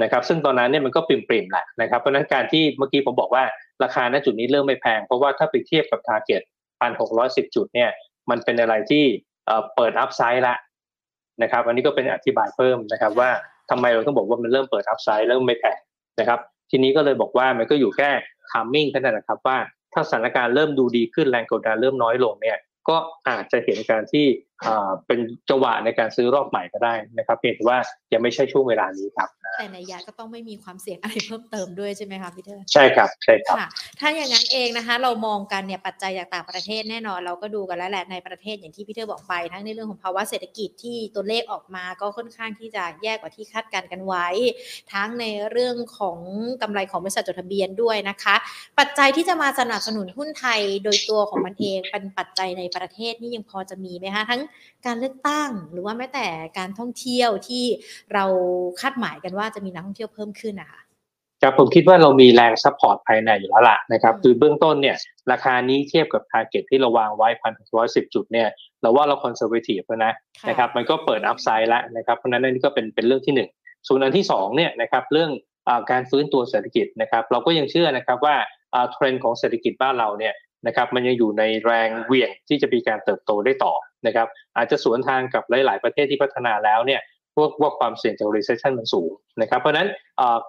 Speaker 2: นะครับซึ่งตอนนั้นเนี่ยมันก็ปริ่มๆแหละนะครับเพราะนั้นการที่เมื่อกี้ผมบอกว่าราคาณจุดนี้เริ่มไม่แพง เพราะว่าถ้าไปเทียบกับ target พันหกร้อยสิบจุดเนี่ยมันเป็นอะไรที่เปิด upside ละนะครับอันนี้ก็เป็นอธิบายเพิ่มนะครับว่าทำไมเราต้องบอกว่ามันเริ่มเปิด upside เริ่มไม่แพงนะครับทีนี้ก็เลยบอกว่ามันก็อยู่แค่ timing แค่นั้นนะครับว่าถ้าสถานการณ์เริ่มดูดีขึ้นแรงกดดันเริ่มน้อยลงเนี่ยก็อาจจะเห็นการที่เป็นจังหวะในการซื้อรอบใหม่ก็ได้นะครับเพียงแต่ว่ายังไม่ใช่ช่วงเวลานี้ครับ
Speaker 1: แต่ในยะก็ต้องไม่มีความเสี่ยงอะไรเพิ่มเติมด้วยใช่ไหมคะพี่เทอร์
Speaker 2: ใช่ครับใช่ครับ
Speaker 1: ถ้าอย่างนั้นเองนะคะ เรามองกันเนี่ยปัจจัยจากต่างประเทศแน่นอน เราก็ดูกันแล้วแหละในประเทศอย่างที่พี่เทอร์บอกไป ทั้งในเรื่องของภาวะเศรษฐกิจที่ตัวเลขออกมาก็ค่อนข้างที่จะแย่กว่าที่คาดการกันไว้ ทั้งในเรื่องของกำไรของบริษัทจดทะเบียนด้วยนะคะ ปัจจัยที่จะมาสนับสนุนหุ้นไทยโดยตัวของมันเองเป็นปัจจัยในประเทศนี่ยังพอจะมีไหมคะทั้งการเลือกตั้ง หรือว่าแม้แต่การท่องเที่ยวที่เราคาดหมายกันว่าจะมีนักท่องเที่ยวเพิ่มขึ้นนะคะ
Speaker 2: ครับผมคิดว่าเรามีแรง support ภายในอยู่แล้วล่ะนะครับคือเบื้องต้นเนี่ยราคานี้เทียบกับ target ที่เราวางไว้พันหกร้อยสิบจุดเนี่ยเราว่าเรา conservative แล้วนะนะครับมันก็เปิด upside แล้วนะครับเพราะนั้นนี่ก็เป็นเป็นเรื่องที่หนึ่งส่วนอันที่สองเนี่ยนะครับเรื่องการฟื้นตัวเศรษฐกิจนะครับเราก็ยังเชื่อนะครับว่าเทรนด์ของเศรษฐกิจบ้านเราเนี่ย นะครับมันยังอยู่ในแรงเหวี่ยงที่จะมีการเติบโตได้ต่อนะครับอาจจะสวนทางกับหลาย ๆ ประเทศที่พัฒนาแล้วเนี่ยพวกว่าความเสี่ยงจาก recession มันสูงนะครับเพราะนั้น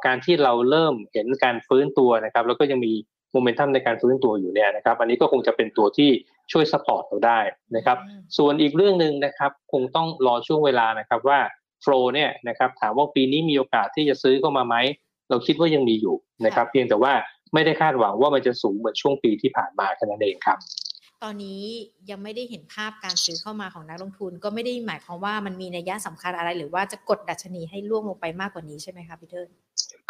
Speaker 2: การที่เราเริ่มเห็นการฟื้นตัวนะครับแล้วก็ยังมีโมเมนตัมในการฟื้นตัวอยู่เนี่ยนะครับอันนี้ก็คงจะเป็นตัวที่ช่วยสปอร์ตเราได้นะครับ
Speaker 1: อืม
Speaker 2: ส่วนอีกเรื่องหนึ่งนะครับคงต้องรอช่วงเวลานะครับว่าโฟลเนี่ยนะครับถามว่าปีนี้มีโอกาสที่จะซื้อเข้ามาไหม เราคิดว่ายังมีอยู่นะครับ เพียงแต่ว่าไม่ได้คาดหวังว่ามันจะสูงเหมือนช่วงปีที่ผ่านมาแค่นั้นเองครับ
Speaker 1: ตอนนี้ยังไม่ได้เห็นภาพการซื้อเข้ามาของนักลงทุน ก็ไม่ได้หมายความว่ามันมีนัยยะสำคัญอะไร หรือว่าจะกดดัชนีให้ล่วงลงไปมากกว่านี้ใช่ไหมคะพี่เทิร์น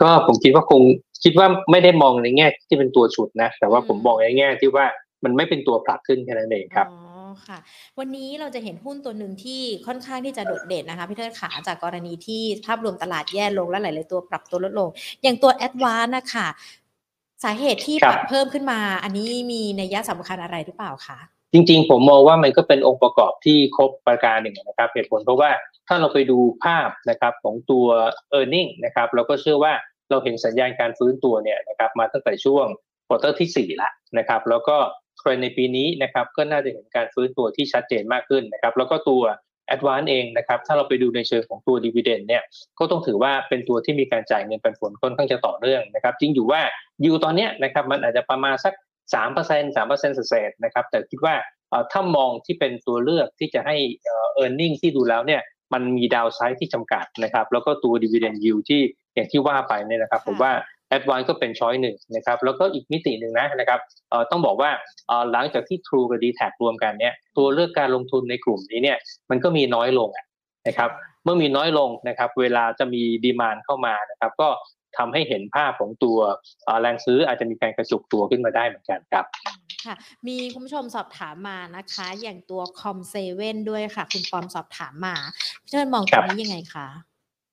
Speaker 2: ก็ผมคิดว่าคงคิดว่าไม่ได้มองในแง่ที่เป็นตัวฉุดนะ แต่ว่า
Speaker 1: อืม
Speaker 2: ผมมองในแง่ที่ว่ามันไม่เป็นตัวผลักขึ้นแค่นั้นเองครับ
Speaker 1: อ๋อ ค่ะ วันนี้เราจะเห็นหุ้นตัวหนึ่งที่ค่อนข้างที่จะโดดเด่นนะคะพี่เทิดขาจากกรณีที่ภาพรวมตลาดแย่ลงและหลาย ๆ ตัวปรับตัวลดลง อย่างตัว ADVANC นะคะสาเหตุที่
Speaker 2: ครั
Speaker 1: ป
Speaker 2: บ
Speaker 1: รับเพิ่มขึ้นมา อันนี้มีนัยยะสำคัญอะไรหรือเปล่าคะ
Speaker 2: จริง ๆ ผมมองว่ามันก็เป็นองค์ประกอบที่ครบประการหนึ่งนะครับเหตุผลเพราะว่าถ้าเราไปดูภาพนะครับของตัว e a r n i n g นะครับเราก็เชื่อว่าเราเห็นสัญญาณการฟื้นตัวเนี่ยนะครับมาตั้งแต่ช่วง quarter ที่4แล้วนะครับแล้วก็ เทรนด์ในปีนี้นะครับก็น่าจะเห็นการฟื้นตัวที่ชัดเจนมากขึ้นนะครับแล้วก็ตัว a d v a n c e เองนะครับถ้าเราไปดูในเชิงของตัว dividend เนี่ยก็ต้องถือว่าเป็นตัวที่มีการจ่ายเงินปันผลค่อนข้างจะต่อเนื่องนะครับจริงอยู่ว่ายูตอนเนี้ยนะครับมันอาจจะประมาณสัก3%เปอร์เซ็นต์สามเปอร์เซ็นต์เศษนะครับแต่คิดว่าถ้ามองที่เป็นตัวเลือกที่จะให้เออ earning ที่ดูแล้วเนี่ยมันมีดาวไซด์ที่จำกัดนะครับแล้วก็ตัว dividend yield ที่อย่างที่ว่าไปเนี่ยนะครับผมว่า a d v a n c e ก็เป็นช้อยหนึ่งนะครับแล้วก็อีกมิติหนึ่งนะนะครับต้องบอกว่าหลังจากที่ True กับ d t a c รวมกันเนี่ยตัวเลือกการลงทุนในกลุ่มนี้เนี่ยมันก็มีน้อยลงนะครับเมื่อมีน้อยลงนะครับเวลาจะมี demand เข้ามานะครับก็ทำให้เห็นภาพของตัวแรงซื้ออาจจะมีการกระจุกตัวขึ้นมาได้เหมือนกันครับ
Speaker 1: ค่ะมีคุณผู้ชมสอบถามมานะคะ อย่างตัว COM7ด้วยค่ะ คุณปอมสอบถามมาพี่เทิร์นมองตรงนี้ยังไงคะ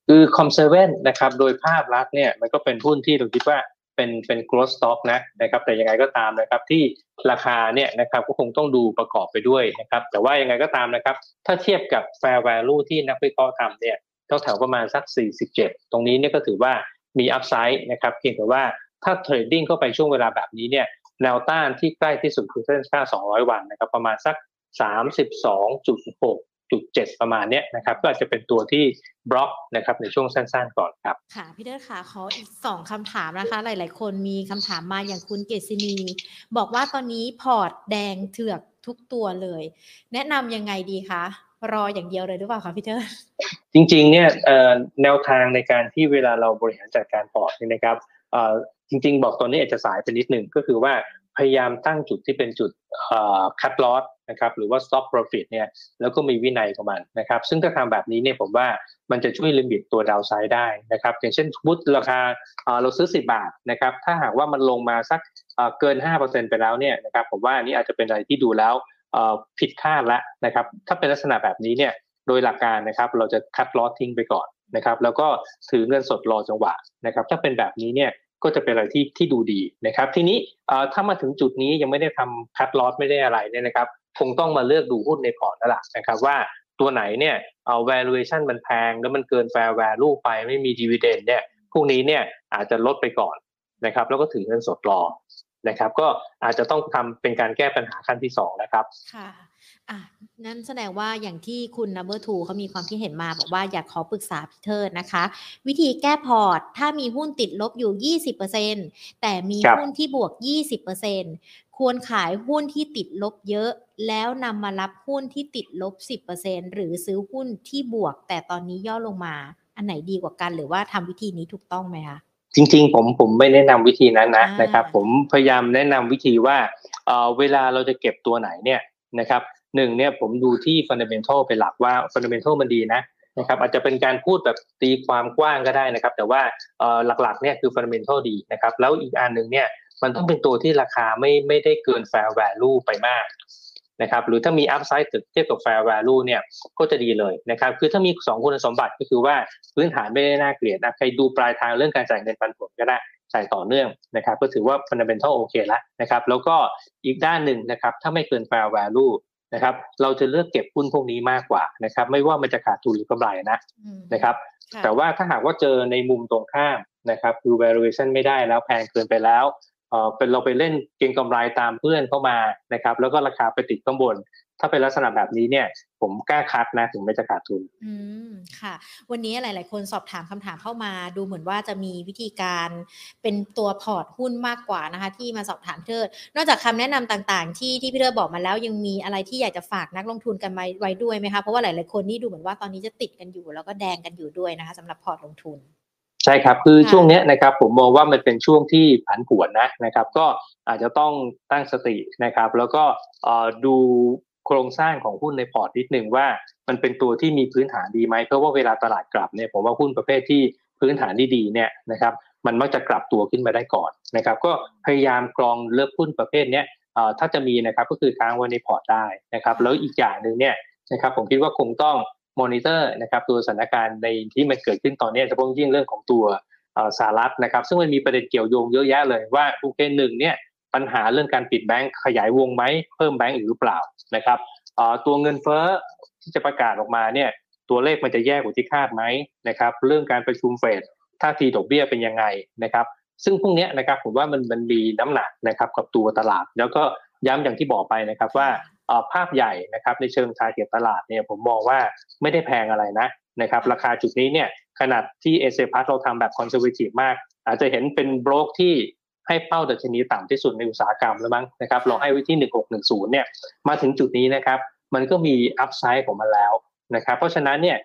Speaker 2: คือ COM7นะครับโดยภาพลักษณ์เนี่ยมันก็เป็นหุ้นที่เราคิดว่าเป็นเป็น growth stock นะนะครับแต่ยังไงก็ตามนะครับที่ราคาเนี่ยนะครับก็คงต้องดูประกอบไปด้วยนะครับแต่ว่ายังไงก็ตามนะครับถ้าเทียบกับ fair value ที่นักวิเคราะห์ทำเนี่ยแถวประมาณสัก 47 ตรงนี้เนี่ยก็ถือว่ามี upside นะครับเพียงแต่ว่าถ้าเทรดดิ้งเข้าไปช่วงเวลาแบบนี้เนี่ยแนวต้านที่ใกล้ที่สุดคือเส้นค่า 200 วันนะครับประมาณสัก 32.6 จุดเจ็ดประมาณเนี้ยนะครับก็อาจจะเป็นตัวที่บล็อกนะครับในช่วงสั้นๆก่อนครับ
Speaker 1: ค่ะพี่เทิดค่ะขออีกสองคำถามนะคะ หลายๆ คนมีคำถามมาอย่างคุณเกษณี บอกว่าตอนนี้พอร์ตแดงเถือกทุกตัวเลย แนะนำยังไงดีคะรออย่างเดียวเลยหรือเปล่าคะพี่เทิด
Speaker 2: จริงๆเนี่ยเอ่อแนวทางในการที่เวลาเราบริหารจัดการพอร์ตเนี่ยนะครับเอ่อจริง ๆ บอกตอนนี้อาจจะสายไปนิดหนึ่งก็คือว่า พยายามตั้งจุดที่เป็นจุด cut loss นะครับหรือว่า stop profit เนี่ยแล้วก็มีวินัยของมันนะครับ ซึ่งถ้าทำแบบนี้เนี่ยผมว่ามันจะช่วย limit ตัว downside ได้นะครับอย่างเช่นสมมติราคาเราซื้อ 10 บาทนะครับถ้าหากว่ามันลงมาสักเอ่อเกิน 5%ไปแล้วเนี่ยนะครับผมว่าอันนี้อาจจะเป็นอะไรที่ดูแล้วผิดคาดละนะครับถ้าเป็นลักษณะแบบนี้เนี่ยโดยหลักการนะครับเราจะคัดลอสทิ้งไปก่อนนะครับแล้วก็ถือเงินสดรอจังหวะนะครับถ้าเป็นแบบนี้เนี่ย ก็จะเป็นอะไรที่ที่ดูดีนะครับ ทีนี้ถ้ามาถึงจุดนี้ยังไม่ได้ทำคัดลอสไม่ได้อะไรเนี่ยนะครับ คงต้องมาเลือกดูหุ้นในพอร์ตแล้วล่ะนะครับว่าตัวไหนเนี่ยเอ่อ valuation มันแพง แล้วมันเกิน fair value ไปไม่มี dividend เนี่ยพวกนี้เนี่ยอาจจะลดไปก่อนนะครับ แล้วก็ถือเงินสดรอนะครับ ก็อาจจะต้องทำเป็นการแก้ปัญหาขั้นที่สองนะครับ
Speaker 1: ค่ะ อะนั่นแสดงว่าอย่างที่คุณ number two เขามีความคิดเห็นมาบอกว่าอยากขอปรึกษาพี่เทิดนะคะ วิธีแก้พอร์ต ถ้ามีหุ้นติดลบอยู่ 20%แต่มี
Speaker 2: ครับ
Speaker 1: หุ้นที่บวก 20%ควรขายหุ้นที่ติดลบเยอะ แล้วนำมารับหุ้นที่ติดลบ 10%หรือซื้อหุ้นที่บวก แต่ตอนนี้ย่อลงมา อันไหนดีกว่ากัน หรือว่าทำวิธีนี้ถูกต้องไหมคะ
Speaker 2: จริงๆ ผมผมไม่แนะนำวิธีนั้นนะ
Speaker 1: อ่าน
Speaker 2: นะครับ ผมพยายามแนะนำวิธีว่าเอ่อเวลาเราจะเก็บตัวไหนเนี่ยนะครับ หนึ่งเนี่ยผมดูที่ fundamental เป็นหลักว่า fundamental มันดีนะนะครับอาจจะเป็นการพูดแบบตีความกว้างก็ได้นะครับ แต่ว่าหลักๆเนี่ยคือ fundamental ดีนะครับ แล้วอีกอันหนึ่งเนี่ยมันต้องเป็นตัวที่ราคาไม่ไม่ได้เกิน fair value ไปมากนะครับหรือถ้ามี upside เทียบกับ fair value เนี่ยก็จะดีเลยนะครับคือถ้ามีสองคุณสมบัติก็คือว่าพื้นฐานไม่ได้น่าเกลียดนะใครดูปลายทางเรื่องการจ่ายเงินปันผลก็ได้จ่ายต่อเนื่องนะครับก็ถือว่า fundamental โอเคแล้วนะครับแล้วก็อีกด้านหนึ่งนะครับถ้าไม่เกิน fair value นะครับเราจะเลือกเก็บหุ้นพวกนี้มากกว่านะครับไม่ว่ามันจะขาดทุนหรือกำไรนะ
Speaker 1: อืม
Speaker 2: นะครับ
Speaker 1: ค่ะ
Speaker 2: แต่ว่าถ้าหากว่าเจอในมุมตรงข้ามนะครับคือ valuation ไม่ได้แล้วแพงเกินไปแล้วเออเป็นเราไปเล่นเก็งกำไรตามเพื่อนเข้ามานะครับแล้วก็ราคาไปติดข้างบน ถ้าเป็นลักษณะแบบนี้เนี่ย ผมกล้า cut นะถึงแม้จะขาดทุน
Speaker 1: อืมค่ะ วันนี้หลาย ๆ คนสอบถามคำถามเข้ามา ดูเหมือนว่าจะมีวิธีการเป็นตัวพอร์ตหุ้นมากกว่านะคะ ที่มาสอบถามเทิดนอกจากคำแนะนำต่างๆ ที่ที่พี่เทิดบอกมาแล้วยังมีอะไรที่อยากจะฝากนักลงทุนกันไว้ไว้ด้วยไหมคะเพราะว่าหลาย ๆ คนนี่ดูเหมือนว่าตอนนี้จะติดกันอยู่ แล้วก็แดงกันอยู่ด้วยนะคะสำหรับพอร์ตลงทุน
Speaker 2: ใช่ครับคือ
Speaker 1: ค่ะ
Speaker 2: ช่วงเนี้ยนะครับผมมองว่ามันเป็นช่วงที่ผันผวนนะนะครับ ก็อาจจะต้องตั้งสตินะครับ แล้วก็เอ่อดู โครงสร้างของหุ้นในพอร์ตนิดนึงว่า มันเป็นตัวที่มีพื้นฐานดีไหมเพราะว่าเวลาตลาดกลับเนี่ยผมว่าหุ้นประเภทที่พื้นฐานดีๆเนี่ยนะครับมันมักจะกลับตัวขึ้นมาได้ก่อนนะครับก็พยายามกรองเลือกหุ้นประเภทเนี้ยถ้าจะมีนะครับก็คือค้างไว้ในพอร์ตได้นะครับแล้วอีกอย่างหนึ่งเนี่ยนะครับผมคิดว่าคงต้องมอนิเตอร์นะครับตัวสถานการณ์ในที่มันเกิดขึ้นตอนนี้เฉพาะยิ่งเรื่องของตัวสหรัฐนะครับซึ่งมันมีประเด็นเกี่ยวโยงเยอะแยะเลยว่าโอเคหนึ่งเนี่ย ปัญหาเรื่องการปิดแบงค์ขยายวงไหมเพิ่มแบงค์อีกหรือเปล่านะครับตัวเงินเฟ้อที่จะประกาศออกมาเนี่ยตัวเลขมันจะแย่กว่าที่คาดไหมนะครับ เรื่องการประชุมเฟดท่าทีดอกเบี้ยเป็นยังไงนะครับ ซึ่งพวกนี้นะครับผมว่ามันมันมีน้ำหนักนะครับกับตัวตลาด แล้วก็ย้ำอย่างที่บอกไปนะครับว่าภาพใหญ่นะครับในเชิงทาร์เก็ตตลาดเนี่ยผมมองว่าไม่ได้แพงอะไรนะนะครับ ราคาจุดนี้เนี่ยขนาดที่เอเซียพลัสเราทำแบบคอนเซอร์ t ทีฟมาก อาจจะเห็นเป็นโบรกที่ ให้เป้าดัชนีต่ำที่สุดในอุตสาหกรรมแล้วมั้งนะครับเราให้ไว้ที่ 1610 เนี่ยมาถึงจุดนี้นะครับ มันก็มี upside ของมันแล้วนะครับเพราะฉะนั้นเนี่ย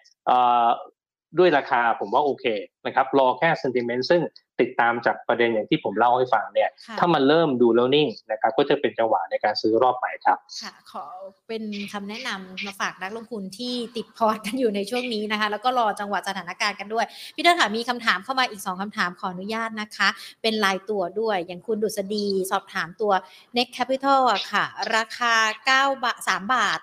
Speaker 2: ด้วยราคาผมว่าโอเคนะครับรอแค่ sentiment ซึ่ง ติดตามจากประเด็นอย่างที่ผมเล่าให้ฟังเนี่ย
Speaker 1: ค่ะ
Speaker 2: ถ้ามันเริ่มดูแล้วนิ่งนะครับก็จะเป็นจังหวะในการซื้อรอบใหม่ครับ
Speaker 1: ค่ะขอเป็นคำแนะนำมาฝากนักลงทุนที่ติดพอร์ตกันอยู่ในช่วงนี้นะคะ แล้วก็รอจังหวะสถานการณ์กันด้วยพี่เตอร์ค่ะมีคำถามเข้ามาอีก 2คำถามขออนุญาตนะคะ เป็นรายตัวด้วยอย่างคุณดุษฎีสอบถามตัว Next Capital อะค่ะ ราคา9บาท3บาท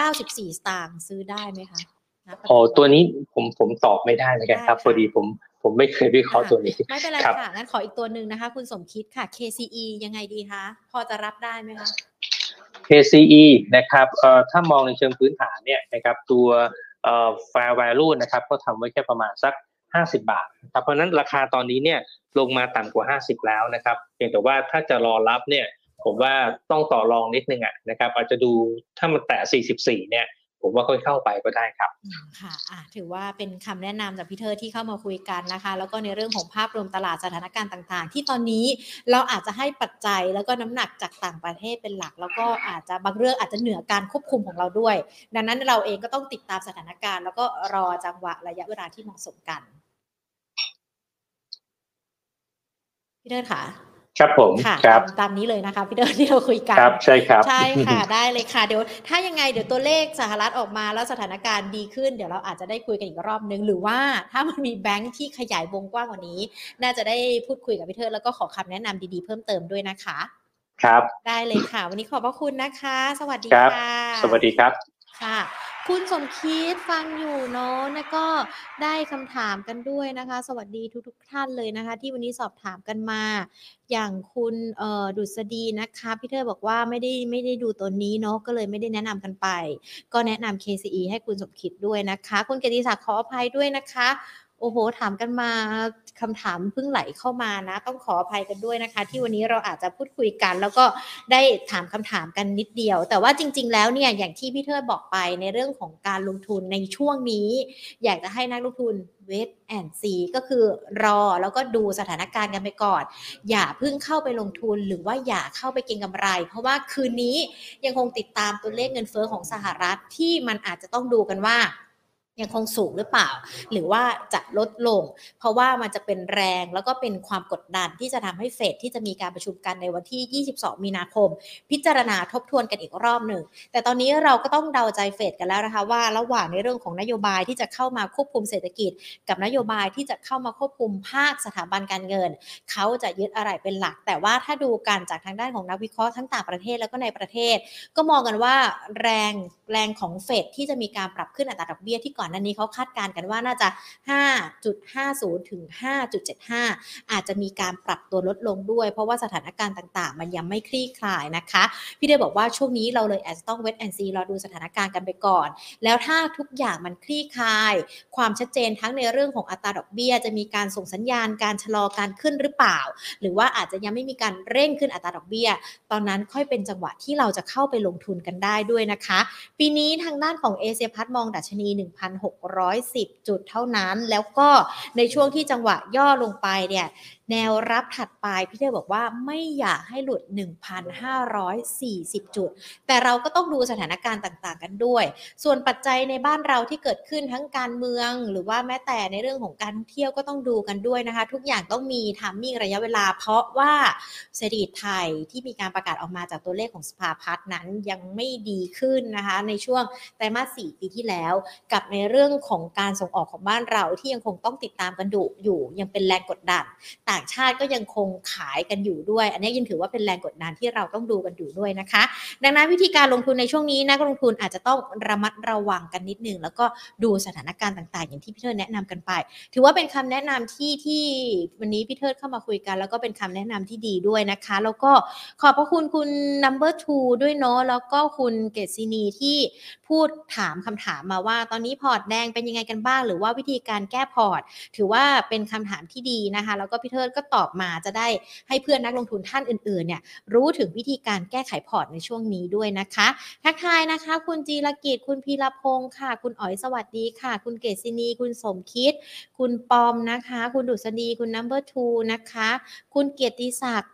Speaker 1: 94 สตางค์ซื้อได้ไหมคะณปัจจุบัน
Speaker 2: อ๋อตัวนี้ผมผมตอบไม่ได้เหมือนกันครับ
Speaker 1: ได้ค่ะ
Speaker 2: พอดีผม ผมไม่เคยวิเคราะห์ตัวนี้
Speaker 1: ไม่เป็นไร
Speaker 2: ครับ
Speaker 1: ค่ะงั้นขออีกตัวหนึ่งนะคะ คุณสมคิดค่ะ KCE ยังไงดีคะพอจะรับได้ไหมคะ
Speaker 2: KCE นะครับเอ่อถ้ามองในเชิงพื้นฐานเนี่ยนะครับตัวเอ่อ fair value นะครับก็ทำไว้แค่ประมาณสัก 50 บาทนะครับเพราะฉะนั้นราคาตอนนี้เนี่ยลงมาต่ำกว่า 50 แล้วนะครับเพียงแต่ว่าถ้าจะรอรับเนี่ยผมว่าต้องต่อรองนิดนึงอะนะครับอาจจะดูถ้ามันแตะ44เนี่ย ผมว่าค่อยเข้าไปก็ได้ครับ
Speaker 1: ค่ะะถือว่าเป็นคำแนะนำจากพี่เธอที่เข้ามาคุยกันนะคะ แล้วก็ในเรื่องของภาพรวมตลาดสถานการณ์ต่างๆ ที่ตอนนี้เราอาจจะให้ปัจจัยแล้วก็น้ำหนักจากต่างประเทศเป็นหลัก แล้วก็อาจจะบางเรื่องอาจจะเหนือการควบคุมของเราด้วย ดังนั้นเราเองก็ต้องติดตามสถานการณ์ แล้วก็รอจังหวะระยะเวลาที่เหมาะสมกันพี่เธอค่ะ
Speaker 2: ครับผม
Speaker 1: ค่ะ
Speaker 2: ครับ
Speaker 1: ตามตามนี้เลยนะคะพี่เดินที่เราคุยกัน
Speaker 2: ครับใช่ครับ
Speaker 1: ใช่ค่ะได้เลยค่ะเดี๋ยว ถ้ายังไงเดี๋ยวตัวเลขสหรัฐออกมาแล้วสถานการณ์ดีขึ้นเดี๋ยวเราอาจจะได้คุยกันอีกรอบนึง หรือว่าถ้ามันมีแบงค์ที่ขยายวงกว้างกว่านี้ น่าจะได้พูดคุยกับพี่เทิดแล้วก็ขอคำแนะนำดีๆเพิ่มเติมด้วยนะคะ
Speaker 2: ครับ
Speaker 1: ได้เลยค่ะ วันนี้ขอบพระคุณนะคะ สวัสดี
Speaker 2: ครับ
Speaker 1: ค่ะ
Speaker 2: สวัสดีครับ
Speaker 1: ค่ะ คุณสมคิดฟังอยู่เนาะแล้วก็ได้คำถามกันด้วยนะคะ สวัสดีทุกๆท่านเลยนะคะ ที่วันนี้สอบถามกันมา อย่างคุณเอ่อดุษฎีนะคะพี่เธอบอกว่าไม่ได้ไม่ได้ดูตัวนี้เนาะก็เลยไม่ได้แนะนำกันไป ก็แนะนำ KCE ให้คุณสมคิดด้วยนะคะ คุณเกติศักดิ์ขออภัยด้วยนะคะ อ้โห ถามกันมาคำถามเพิ่งไหลเข้ามานะ ต้องขออภัยกันด้วยนะคะ ที่วันนี้เราอาจจะพูดคุยกัน แล้วก็ได้ถามคำถามกันนิดเดียว แต่ว่าจริง ๆ แล้วเนี่ยอย่างที่พี่เทิดบอกไปในเรื่องของการลงทุนในช่วงนี้ อยากจะให้นักลงทุนเวทแอนซีก็คือรอแล้วก็ดูสถานการณ์กันไปก่อน อย่าเพิ่งเข้าไปลงทุนหรือว่าอย่าเข้าไปเก็งกำไร เพราะว่าคืนนี้ยังคงติดตามตัวเลขเงินเฟ้อของสหรัฐที่มันอาจจะต้องดูกันว่า ยังคงสูงหรือเปล่า หรือว่าจะลดลง เพราะว่ามันจะเป็นแรงแล้วก็เป็นความกดดันที่จะทำให้เฟดที่จะมีการประชุมกันในวันที่ 22 มีนาคม พิจารณาทบทวนกันอีกรอบหนึ่ง แต่ตอนนี้เราก็ต้องเดาใจเฟดกันแล้วนะคะว่าระหว่างในเรื่องของนโยบายที่จะเข้ามาควบคุมเศรษฐกิจ กับนโยบายที่จะเข้ามาควบคุมภาคสถาบันการเงิน เขาจะยึดอะไรเป็นหลัก แต่ว่าถ้าดูกันจากทางด้านของนักวิเคราะห์ทั้งต่างประเทศแล้วก็ในประเทศ ก็มองกันว่าแรงแรงของเฟดที่จะมีการปรับขึ้นอัตราดอกเบี้ยที่ก่อนก่อนหน้านี้เขาคาดการณ์กันว่าน่าจะ 5.50 ถึง 5.75 อาจจะมีการปรับตัวลดลงด้วย เพราะว่าสถานการณ์ต่างๆ มันยังไม่คลี่คลายนะคะ พี่เดบอกว่าช่วงนี้เราเลยอาจจะต้องเวทแอนซีรอดูสถานการณ์กันไปก่อน แล้วถ้าทุกอย่างมันคลี่คลาย ความชัดเจนทั้งในเรื่องของอัตราดอกเบี้ย จะมีการส่งสัญญาณการชะลอการขึ้นหรือเปล่า หรือว่าอาจจะยังไม่มีการเร่งขึ้นอัตราดอกเบี้ย ตอนนั้นค่อยเป็นจังหวะที่เราจะเข้าไปลงทุนกันได้ด้วยนะคะ ปีนี้ทางด้านของเอเชียพัฒมองดัชนี1,610 จุดเท่านั้น แล้วก็ในช่วงที่จังหวะย่อลงไปเนี่ยแนวรับถัดไปพี่เทพบอกว่าไม่อยากให้หลุด 1,540 จุด แต่เราก็ต้องดูสถานการณ์ต่างๆ กันด้วย ส่วนปัจจัยในบ้านเราที่เกิดขึ้นทั้งการเมือง หรือว่าแม้แต่ในเรื่องของการท่องเที่ยวก็ต้องดูกันด้วยนะคะ ทุกอย่างต้องมีทามมิ่งระยะเวลา เพราะว่าเศรษฐกิจไทยที่มีการประกาศออกมาจากตัวเลขของสภาพัฒน์นั้นยังไม่ดีขึ้นนะคะ ในช่วงไตรมาส 4 ปีที่แล้ว กับในเรื่องของการส่งออกของบ้านเราที่ยังคงต้องติดตามกันดูอยู่ยังเป็นแรงกดดันต่างชาติก็ยังคงขายกันอยู่ด้วย อันนี้ยังถือว่าเป็นแรงกดดันที่เราต้องดูกันอยู่ด้วยนะคะ ดังนั้นวิธีการลงทุนในช่วงนี้นักลงทุนอาจจะต้องระมัดระวังกันนิดนึงแล้วก็ดูสถานการณ์ต่าง ๆ อย่างที่พี่เทิดแนะนำกันไป ถือว่าเป็นคำแนะนำที่ที่วันนี้พี่เทิดเข้ามาคุยกัน แล้วก็เป็นคำแนะนำที่ดีด้วยนะคะ แล้วก็ขอบพระคุณคุณ number two ด้วยเนาะแล้วก็คุณเกษณีที่พูดถามคำถามมาว่า ตอนนี้พอร์ตแดงเป็นยังไงกันบ้าง หรือว่าวิธีการแก้พอร์ต ถือว่าเป็นคำถามที่ดีนะคะ แล้วก็พี่เทิดก็ตอบมาจะได้ให้เพื่อนนักลงทุนท่านอื่นๆเนี่ยรู้ถึงวิธีการแก้ไขพอร์ตในช่วงนี้ด้วยนะคะ ทักทายนะคะ คุณจีรกิจคุณพีรพงศ์ค่ะ คุณอ๋อยสวัสดีค่ะ คุณเกษินี คุณสมคิด คุณปอมนะคะ คุณดุษฎีคุณนัมเบอร์ทูนะคะ คุณเกียรติศักดิ์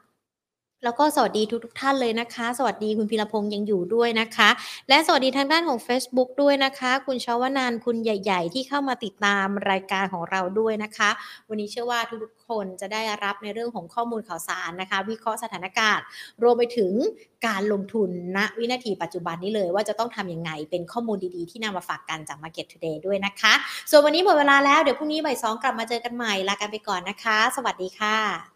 Speaker 1: แล้วก็สวัสดีทุกทท่านเลยนะคะ สวัสดีคุณพีรพงศ์ยังอยู่ด้วยนะคะ และสวัสดีทางด้านของ Facebook ด้วยนะคะ คุณชาวนันท์คุณใหญ่ ๆ ที่เข้ามาติดตามรายการของเราด้วยนะคะ วันนี้เชื่อว่าทุกๆคนจะได้รับในเรื่องของข้อมูลข่าวสารนะคะ วิเคราะห์สถานการณ์ รวมไปถึงการลงทุนณวินาทีปัจจุบันนี้เลย ว่าจะต้องทำยังไงเป็นข้อมูลดีๆ ที่นำมาฝากกันจาก Market Today ด้วยนะคะ ส่วนวันนี้หมดเวลาแล้วเดี๋ยวพรุ่งนี้บ่ายสองกลับมาเจอกันใหม่ลากันไปก่อนนะคะ สวัสดีค่ะ